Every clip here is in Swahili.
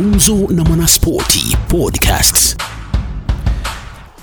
Gumzo na Mwanaspoti Podcasts.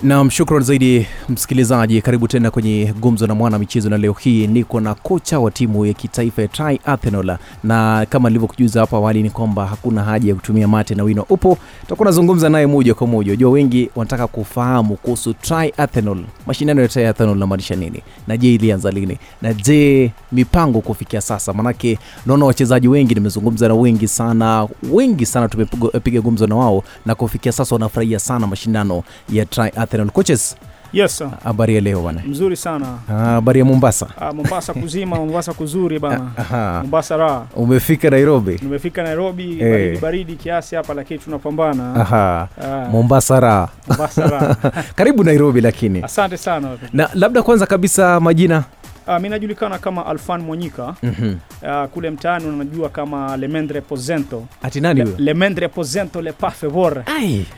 Naam, shukran zaidi msikilizaji, karibu tena kwenye gumzo na mwana michezo, na leo hii niko na kocha wa timu ya kitaifa ya Triathlon, na kama nilivyokujuza hapo awali ni kwamba hakuna haja ya kutumia mate na wino upo, tutakuwa nazungumza naye moja kwa moja. Unajua wengi wanataka kufahamu kuhusu Triathlon, mashindano ya Triathlon namaanisha nini, na je ilianza lini, na je mipango kufikia sasa? Manake naona wachezaji wengi, nimezungumza na wengi sana, wengi sana tumepiga gumzo na wao, na kufikia sasa wanafurahia sana mashindano ya Triathlon. Coaches, Yes, sir. habari ya leo bana? mzuri sana Ah, Habari ya Mombasa? Ah, Mombasa kuzima, Mombasa kuzuri bana, Aha. Mombasa raha. Umefika Nairobi? Nimefika Nairobi, hey. baridi baridi kiasi hapa, lakini tunapambana. Aha. Ah, Mombasa raha. Mombasa raha. Karibu Nairobi lakini. Asante sana. Na labda kwanza kabisa majina. Ah, mi najulikana kama Alfan Mwanyika. mm -hmm. uh, kule mtaani unajua kama Lemendre pozento Ati nani Le? Lemendre pozento le favor.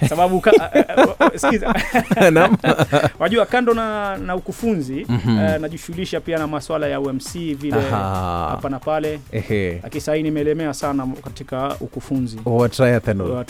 Sababu ka, uh, sikiza. Wajua kando na, na ukufunzi mm -hmm. uh, najishughulisha pia na maswala ya UMC vile hapa na pale. Ehe. Lakini sahii nimeelemea sana katika ukufunzi. Wa triathlon. wa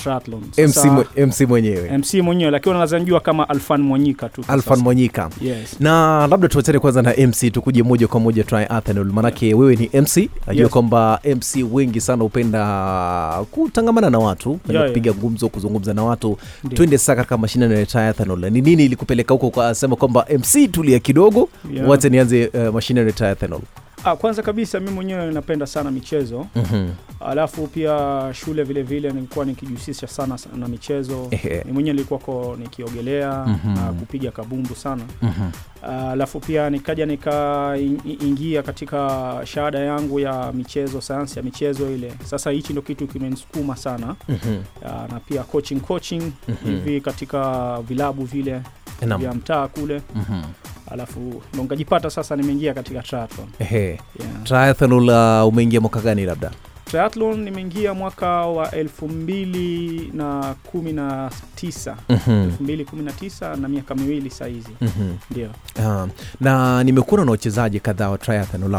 MC mwenyewe. MC mwenyewe lakini unaweza njua kama Alfan Mwanyika tu. Alfan. Mwanyika. Yes. na labda tuachane kwanza na mc tukuje moja kwa moja triathlon manake wewe ni mc najua Yes. kwamba mc wengi sana hupenda kutangamana na watu Yeah, yeah. kupiga gumzo kuzungumza na watu Ndio. twende sasa katika mashindano ya triathlon ni nini ilikupeleka huko kasema kwamba mc tulia kidogo Yeah. wache nianze uh, mashindano ya triathlon Ah, kwanza kabisa mimi mwenyewe napenda sana michezo Mhm. alafu pia shule vile vile nilikuwa nikijihusisha sana na michezo Ehe. ni mwenyewe nilikuwako nikiogelea Mhm. na kupiga kabumbu sana mm -hmm. alafu pia nikaja nikaingia katika shahada yangu ya michezo sayansi ya michezo ile sasa hichi ndo kitu kimenisukuma sana mm -hmm. na pia coaching coaching Mhm. hivi katika vilabu vile vya mtaa kule Mhm. Alafu ndo nikajipata sasa nimeingia katika triathlon Ehe. yeah. triathlon la umeingia mwaka gani labda triathlon nimeingia mwaka wa elfu mbili na kumi na miaka miwili sahizi Mhm. ndio. Uh, na nimekuwa na wachezaji kadhaa wa triathlon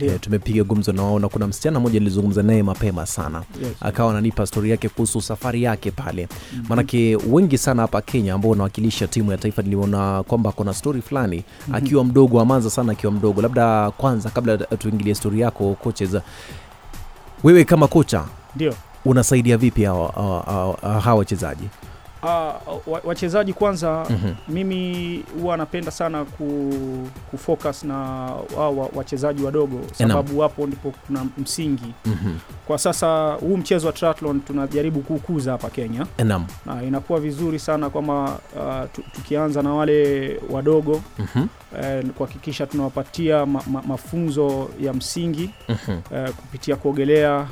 e, tumepiga gumzo na wao na kuna msichana mmoja nilizungumza naye mapema sana. Yes. akawa ananipa stori yake kuhusu safari yake pale. Mhm. maanake wengi sana hapa kenya ambao wanawakilisha timu ya taifa niliona kwamba kuna stori fulani akiwa mdogo amanza sana akiwa mdogo. Labda kwanza kabla tuingilie stori yako coaches wewe kama kocha ndio. unasaidia vipi hawa hawa- wachezaji Ah, wachezaji kwanza Mhm. mimi huwa napenda sana ku, kufocus na wao wachezaji wadogo sababu wapo ndipo kuna msingi Mhm. kwa sasa huu mchezo wa triathlon tunajaribu kuukuza hapa kenya Enam. na inakuwa vizuri sana kwamba uh, tukianza na wale wadogo Mhm. eh, kuhakikisha tunawapatia ma, ma, mafunzo ya msingi Mhm. eh, kupitia kuogelea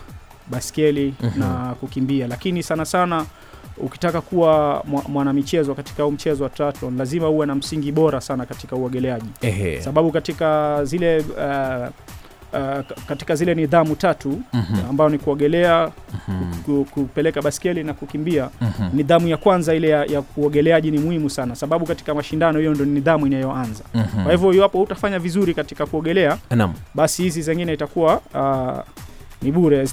baskeli Mhm. na kukimbia lakini sana sana ukitaka kuwa mwanamichezo katika huu mchezo wa triathlon lazima uwe na msingi bora sana katika uogeleaji sababu katika zile uh, uh, katika zile nidhamu tatu Mhm. ambayo ni kuogelea mm -hmm. kupeleka baskeli na kukimbia Mhm. nidhamu ya kwanza ile ya, ya kuogeleaji ni muhimu sana sababu katika mashindano hiyo ndo nidhamu inayoanza Mhm. kwa hivyo iwapo utafanya vizuri katika kuogelea naam basi hizi zingine itakuwa uh, ni bure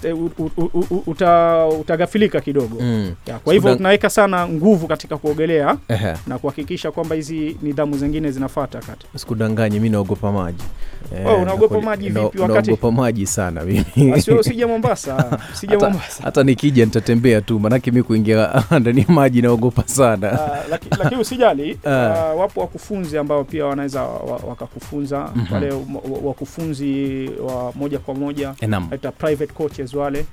uta, utagafilika kidogo Mm. ya, kwa hivyo tunaweka sana nguvu katika kuogelea Ehe. na kuhakikisha kwamba hizi nidhamu zingine zinafata kati sikudanganye mi naogopa maji Eh, Oh, unaogopa maji vipi wakati- naogopa maji sana mimi Basi usije Mombasa usije Mombasa hata nikija nitatembea tu manake mi kuingia ndani ya maji naogopa sana lakini laki- usijali Ah. ah, wapo wakufunzi ambao pia wanaweza wakakufunza Mhm. wale wa- wa- wakufunzi wa moja kwa moja Eh, naita private coaches wale.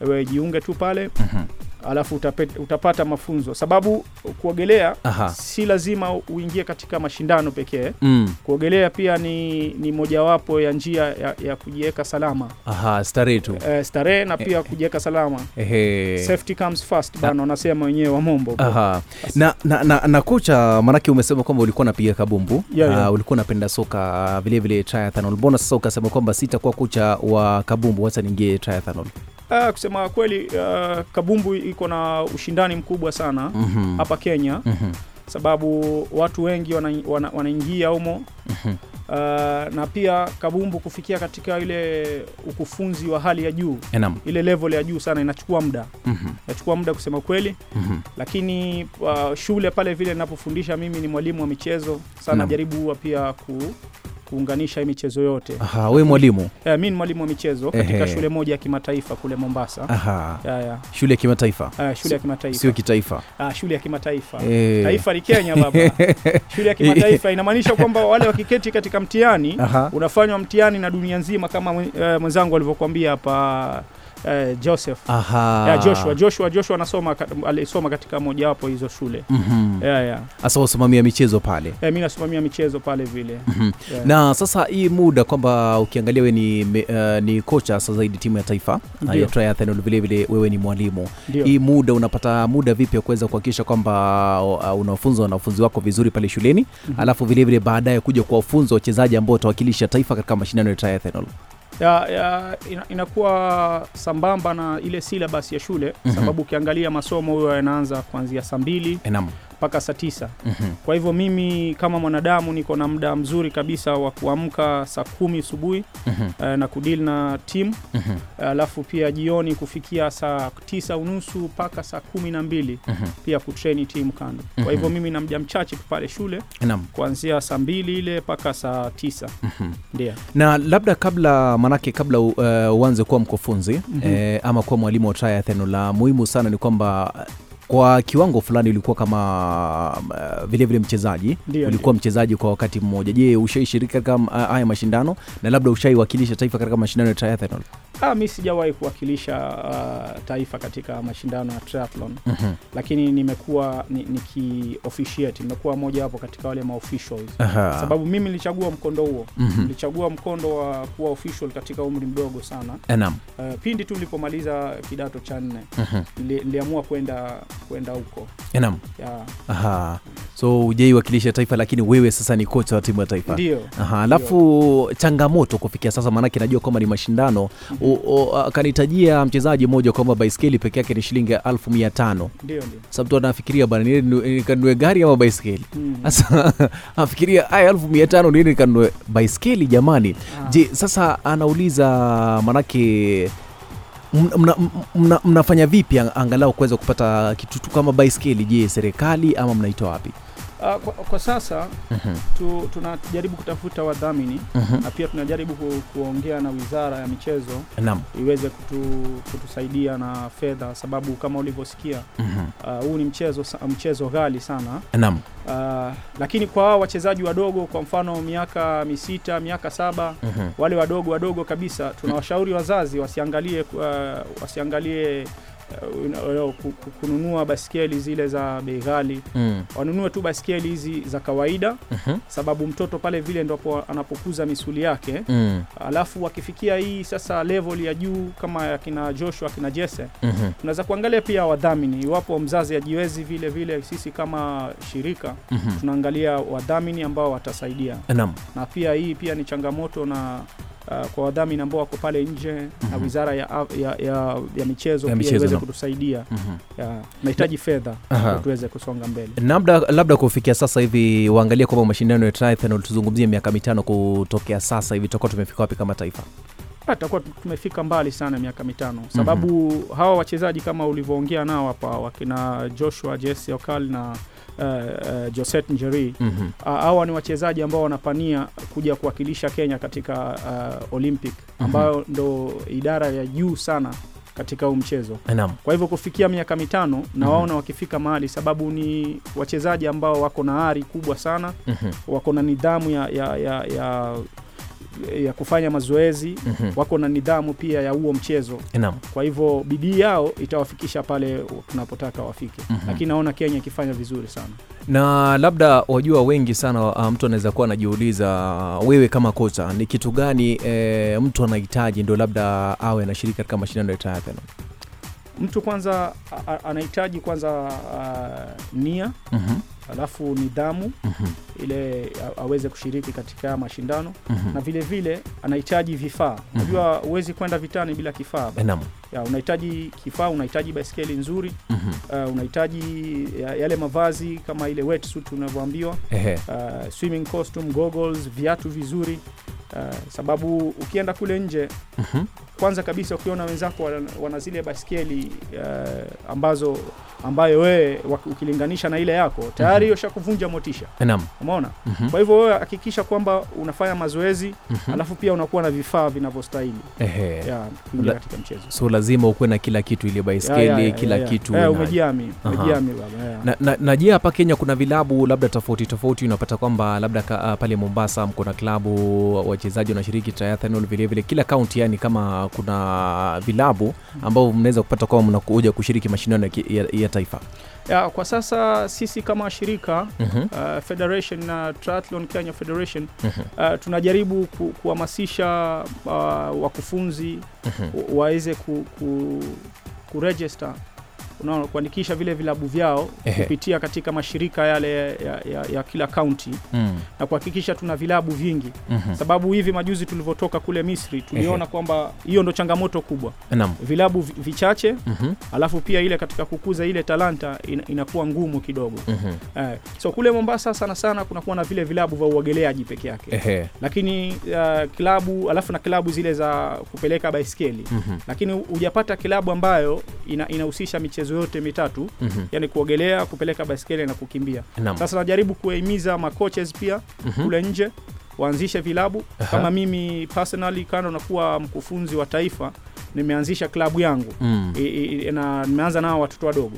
Wejiunge tu pale. Mhm. Alafu utapet, utapata mafunzo sababu kuogelea Aha. si lazima uingie katika mashindano pekee Mm. kuogelea pia ni, ni mojawapo ya njia ya, ya kujiweka salama Aha, starehe tu e, starehe na pia kujiweka salama Ehe. safety comes first bana wanasema wenyewe wa mombo Aha. Na, na, na, na kocha manake umesema kwamba ulikuwa unapiga kabumbu Yeah, yeah. Uh, ulikuwa unapenda soka vilevile vile triathlon mbona sasa ukasema kwamba sitakuwa kocha wa kabumbu wacha niingie triathlon Ah, kusema kweli uh, kabumbu iko na ushindani mkubwa sana Mhm. hapa Kenya Mhm. sababu watu wengi wanaingia wana, wana humo uh, na pia kabumbu kufikia katika ile ukufunzi wa hali ya juu Enam. ile level ya juu sana inachukua muda Mhm. inachukua muda kusema kweli Mhm. lakini uh, shule pale vile ninapofundisha mimi ni mwalimu wa michezo sana jaribu huwa pia ku, kuunganisha hii michezo yote Aha, we mwalimu. eh, mi ni mwalimu wa michezo katika shule moja ya kimataifa kule Mombasa Aha. ya, ya. Shule ya kimataifa. Uh, shule ya kimataifa Sio kitaifa. ah, shule ya kimataifa Eh. taifa ni Kenya baba shule ya kimataifa inamaanisha kwamba wale wakiketi katika mtihani unafanywa mtihani na dunia nzima kama eh, mwenzangu alivyokuambia hapa eh, Joseph Aha. Yeah, Joshua Joshua Joshua anasoma alisoma katika mojawapo hizo shule mm -hmm. yeah, yeah. Asa usimamia michezo pale. eh, mi nasimamia michezo pale vile Mhm. yeah. na sasa hii muda kwamba ukiangalia wewe ni, uh, ni kocha sasa zaidi timu ya taifa uh, Ndio. ya triathlon vile vile wewe ni mwalimu ndio hii muda unapata muda vipi kuweza kuhakikisha kwamba uh, unafunza wanafunzi wako vizuri pale shuleni Mhm. alafu vile vile baadaye kuja kuwafunza wachezaji ambao watawakilisha taifa katika mashindano ya triathlon ya, ya, ina, inakuwa sambamba na ile syllabus ya shule Mhm. sababu ukiangalia masomo huyo yanaanza kuanzia saa mbili mpaka saa tisa Mhm. kwa hivyo mimi kama mwanadamu niko na muda mzuri kabisa wa kuamka saa kumi asubuhi mm -hmm. uh, na kudili na timu Mhm. alafu pia jioni kufikia saa tisa unusu mpaka saa kumi na mbili Mhm. pia kutreni timu kando Mhm. kwa hivyo mimi na mja mchache tu pale shule Eh, kuanzia saa mbili ile mpaka saa tisa Mhm. ndio na labda kabla manake kabla uh, uanze kuwa mkufunzi Mhm. eh, ama kuwa mwalimu wa triathlon la muhimu sana ni kwamba kwa kiwango fulani ulikuwa kama uh, vile vile mchezaji. Ndio, ulikuwa mchezaji kwa wakati mmoja. Je ushaishiriki katika uh, haya mashindano? Na labda ushaiwakilisha taifa katika mashindano ya triathlon Ah, mi sijawahi kuwakilisha uh, taifa katika mashindano ya triathlon Mhm. lakini nimekuwa ni, niki nimekuwa moja wapo katika wale maofficials Aha. sababu mimi nilichagua mkondo huo Mhm. nilichagua mkondo wa kuwa official katika umri mdogo sana Enam. uh, pindi tu nilipomaliza kidato cha nne mm -hmm. niliamua kwenda kwenda huko Enam. Yeah. ya Aha. So ujaiwakilisha taifa lakini wewe sasa ni kocha wa timu ya taifa ndio alafu changamoto kufikia sasa, maanake najua kwamba ni mashindano. O- Akanitajia mchezaji mmoja kwamba baiskeli peke yake ni shilingi elfu mia tano. mtu anafikiria bana, nikanunue gari ama baiskeli? Mm. Sasa afikiria aya, elfu mia tano nini nikanunue baiskeli jamani. Ah. Je, sasa anauliza manake mna, mna, mna, vipi angalau kuweza kupata kitu kama baiskeli? Je, serikali ama mnaitoa wapi? Ah, kwa, kwa sasa Mhm, tu, tunajaribu kutafuta wadhamini mhm. na pia tunajaribu ku, kuongea na wizara ya michezo Naam. iweze kutu, kutusaidia na fedha sababu kama ulivyosikia Mhm. uh, huu ni mchezo mchezo ghali sana Naam. Ah, lakini kwa wao wachezaji wadogo kwa mfano miaka misita miaka saba Mhm. wale wadogo wadogo kabisa tunawashauri wazazi wasiangalie uh, wasiangalie uh, kununua baskeli zile za bei ghali Mm. wanunue tu baskeli hizi za kawaida Mhm. sababu mtoto pale vile ndipo anapokuza misuli yake Mm. alafu wakifikia hii sasa level ya juu kama akina kina Joshua akina Jesse Mhm. tunaweza kuangalia pia wadhamini iwapo mzazi ajiwezi vile vile sisi kama shirika Mhm. tunaangalia wadhamini ambao watasaidia Enam. na pia hii pia ni changamoto na uh, kwa wadhamini ambao wako pale nje na Mhm. wizara ya, ya, ya, ya michezo Ya pia iweze kutusaidia. Mhm. ya, nahitaji fedha tuweze kusonga mbele. Labda labda kufikia sasa hivi waangalie kwamba mashindano ya triathlon tuzungumzie miaka mitano kutokea sasa hivi tutakuwa tumefika wapi kama taifa? Ah, tutakuwa tumefika mbali sana miaka mitano. Sababu hawa wachezaji kama ulivyoongea nao hapa wakina Joshua Jesse Okal na uh, uh, Joset Njeri Mhm. Ah, hawa ni wachezaji ambao wanapania kuja kuwakilisha Kenya katika uh, Olympic ambayo ndo idara ya juu sana katika huu mchezo. Kwa hivyo kufikia miaka mitano na waona mm -hmm. wakifika mahali, sababu ni wachezaji ambao wako na ari kubwa sana, Mhm. wako na nidhamu ya, ya, ya, ya, ya kufanya mazoezi, Mhm. wako na nidhamu pia ya huo mchezo. Enam. Kwa hivyo bidii yao itawafikisha pale tunapotaka wafike, Mhm. lakini naona Kenya ikifanya vizuri sana. na labda wajua wengi sana uh, mtu anaweza kuwa anajiuliza uh, wewe kama kocha ni kitu gani e, mtu anahitaji ndio labda awe anashiriki katika mashindano ya triathlon Mtu kwanza anahitaji kwanza uh, nia Mhm. Alafu nidhamu -hmm. ile aweze kushiriki katika mashindano mashindano Mhm. na vile vile anahitaji vifaa. Unajua huwezi kwenda vitani bila kifaa. Eh, Ya, unahitaji kifaa, unahitaji baiskeli nzuri, Mhm. uh, unahitaji yale mavazi kama ile wetsuit unavyoambiwa, uh, swimming costume, goggles, viatu vizuri uh, sababu ukienda kule nje Mhm. kwanza kabisa ukiona wenzako wana, zile baiskeli uh, ambazo ambayo wewe ukilinganisha na ile yako tayari hiyo shakuvunja motisha, Eh, Naam. umeona? Mhm. Kwa hivyo wewe hakikisha kwamba unafanya mazoezi Mhm. alafu pia unakuwa na vifaa vinavyostahili kuingia La- katika mchezo. so lazima ukuwe na kila kitu ile baiskeli Ya, ya, ya, kila ya. kitu Eh, umejiami umejiami baba na, je hapa kenya kuna vilabu labda tofauti tofauti unapata kwamba labda ka, uh, pale mombasa mko na klabu wachezaji wanashiriki triathlon vile vile. Kila kaunti yani kama kuna vilabu ambao mnaweza kupata kwamba mnakuja kushiriki mashindano ya, ya, ya taifa. Ya, kwa sasa sisi kama shirika Mhm, uh, Federation na Triathlon Kenya Federation mhm, uh, tunajaribu ku, kuhamasisha uh, wakufunzi mm-hmm. waweze ku, ku, kuregister kuandikisha vile vilabu vyao Ehe. kupitia katika mashirika yale ya, ya, ya kila kaunti Mm, na kuhakikisha tuna vilabu vingi mhm. sababu hivi majuzi tulivyotoka kule Misri tuliona kwamba hiyo ndo changamoto kubwa Enam. vilabu vichache vichache -hmm. alafu pia ile katika kukuza ile talanta in, inakuwa ngumu kidogo mhm. eh, so kule Mombasa sana sana kunakuwa na vile vilabu vya uogeleaji peke yake Ehe. lakini uh, klabu alafu na klabu zile za kupeleka baiskeli Mhm, lakini hujapata klabu ambayo ina, inahusisha michezo yote mitatu mhm. yani kuogelea kupeleka baiskeli na kukimbia Naam. sasa najaribu kuwahimiza macoaches pia Mhm. kule nje waanzishe vilabu Aha. kama mimi personally kando na kuwa mkufunzi wa taifa nimeanzisha klabu yangu. Mm, I, i, na nimeanza nao watoto wadogo.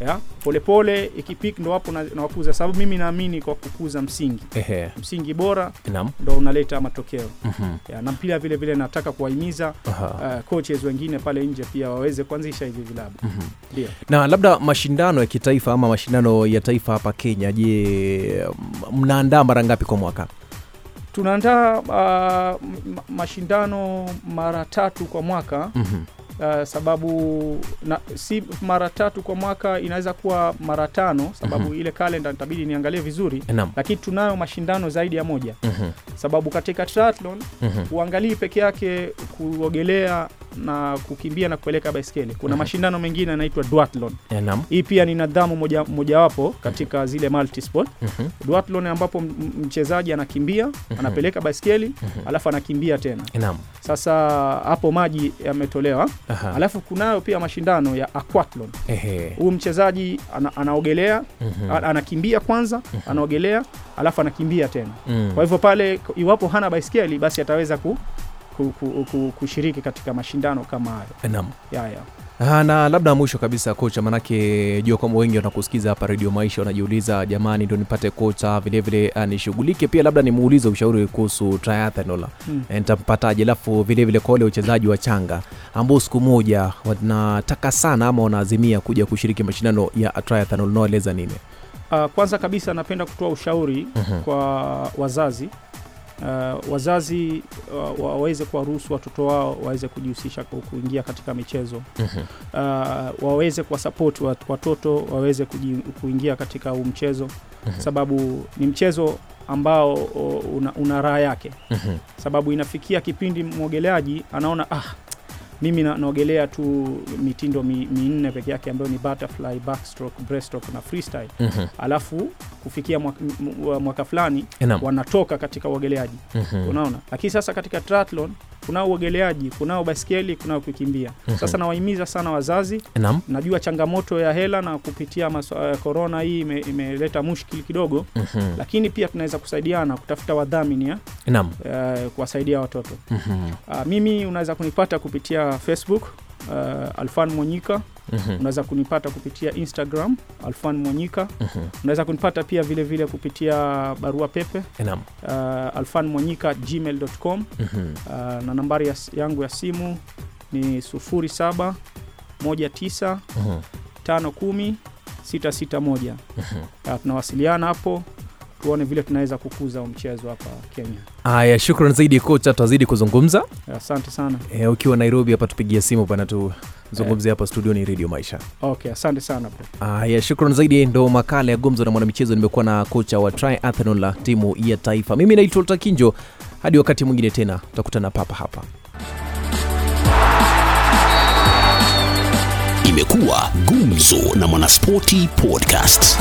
Ya polepole ikipik ndo hapo na- nawakuza. Sababu mimi naamini kwa kukuza msingi. Ehe. msingi bora Inam. ndo unaleta matokeo. Mhm. ya, na pia vile vile nataka kuwahimiza uh, coaches wengine pale nje pia waweze kuanzisha hivi vilabu. Mhm. ndio. Na labda mashindano ya kitaifa ama mashindano ya taifa hapa kenya je mnaandaa mara ngapi kwa mwaka tunaandaa uh, mashindano mara tatu kwa mwaka Mhm. uh, sababu na, si mara tatu kwa mwaka inaweza kuwa mara tano sababu Mhm. ile kalenda nitabidi niangalie vizuri lakini tunayo mashindano zaidi ya moja Mhm. sababu katika triathlon Mhm. uangalii peke yake kuogelea na kukimbia na kupeleka baiskeli. Kuna Mhm. mashindano mengine yanaitwa duathlon. Eh, hii pia ni nidhamu moja- mojawapo katika zile multisport. Mhm. duathlon ambapo mchezaji anakimbia anapeleka baiskeli Mhm. alafu anakimbia tena. Naam. sasa hapo maji yametolewa. Alafu kunayo pia mashindano ya aquathlon. Huyu mchezaji ana, anaogelea mm -hmm. anakimbia kwanza anaogelea alafu anakimbia tena. Mm. kwa hivyo pale iwapo hana baiskeli basi ataweza ku, kushiriki katika mashindano kama hayo Naam. ya, ya. Ah, na labda mwisho kabisa kocha, manake jua kwamba wengi wanakusikiza hapa redio Maisha wanajiuliza, jamani, ndo nipate kocha vilevile ah, nishughulike pia, labda nimuulize ushauri kuhusu triathlon hmm, Eh, nitampataje? Alafu vilevile kwa wale wachezaji wachanga ambao siku moja wanataka sana ama wanaazimia kuja kushiriki mashindano ya triathlon, unaoeleza nini? Uh, kwanza kabisa napenda kutoa ushauri Mhm. kwa wazazi uh, wazazi uh, waweze kuwaruhusu watoto wao waweze kujihusisha kuingia katika michezo Mhm. uh, waweze kuwasapoti watoto waweze kuji, kuingia katika huu mchezo Mhm. sababu ni mchezo ambao una, una raha yake Mhm. sababu inafikia kipindi mwogeleaji anaona ah, mimi naogelea tu mitindo mi- minne peke yake ambayo ni butterfly, backstroke, breaststroke na freestyle Mhm. alafu kufikia mwaka, mwaka fulani wanatoka katika uogeleaji Mhm. unaona lakini sasa katika triathlon kunao uogeleaji kunao baskeli kunao kukimbia Mhm. sasa nawahimiza sana wazazi Enam. najua changamoto ya hela na kupitia korona uh, korona hii ime- imeleta mushkili kidogo Mhm. lakini pia tunaweza kusaidiana kutafuta wadhamini uh, eh, kuwasaidia watoto Mhm. uh, mimi unaweza kunipata kupitia facebook uh, alfan Mwanyika Mm-hmm. unaweza kunipata kupitia instagram alfan mwonyika Mhm. unaweza kunipata pia vile vile kupitia barua pepe uh, alfan Mwanyika gmail.com Mhm. uh, na nambari ya, yangu ya simu ni 07 19 Mhm. 510 661 Mhm. uh, tunawasiliana hapo tuone vile tunaweza kukuza mchezo hapa Kenya. Haya, shukran zaidi kocha, tutazidi kuzungumza Asante sana. e, ukiwa Nairobi hapa tupigie simu bana, tuzungumzie hapa studioni Radio Maisha. Okay, asante sana bro. Haya, shukran zaidi. Ndo makala ya gumzo na mwanamichezo. Nimekuwa na kocha wa triathlon la timu ya taifa. Mimi naitwa Takinjo. Hadi wakati mwingine tena, tutakutana papa hapa. Imekuwa Gumzo na Mwanaspoti Podcast.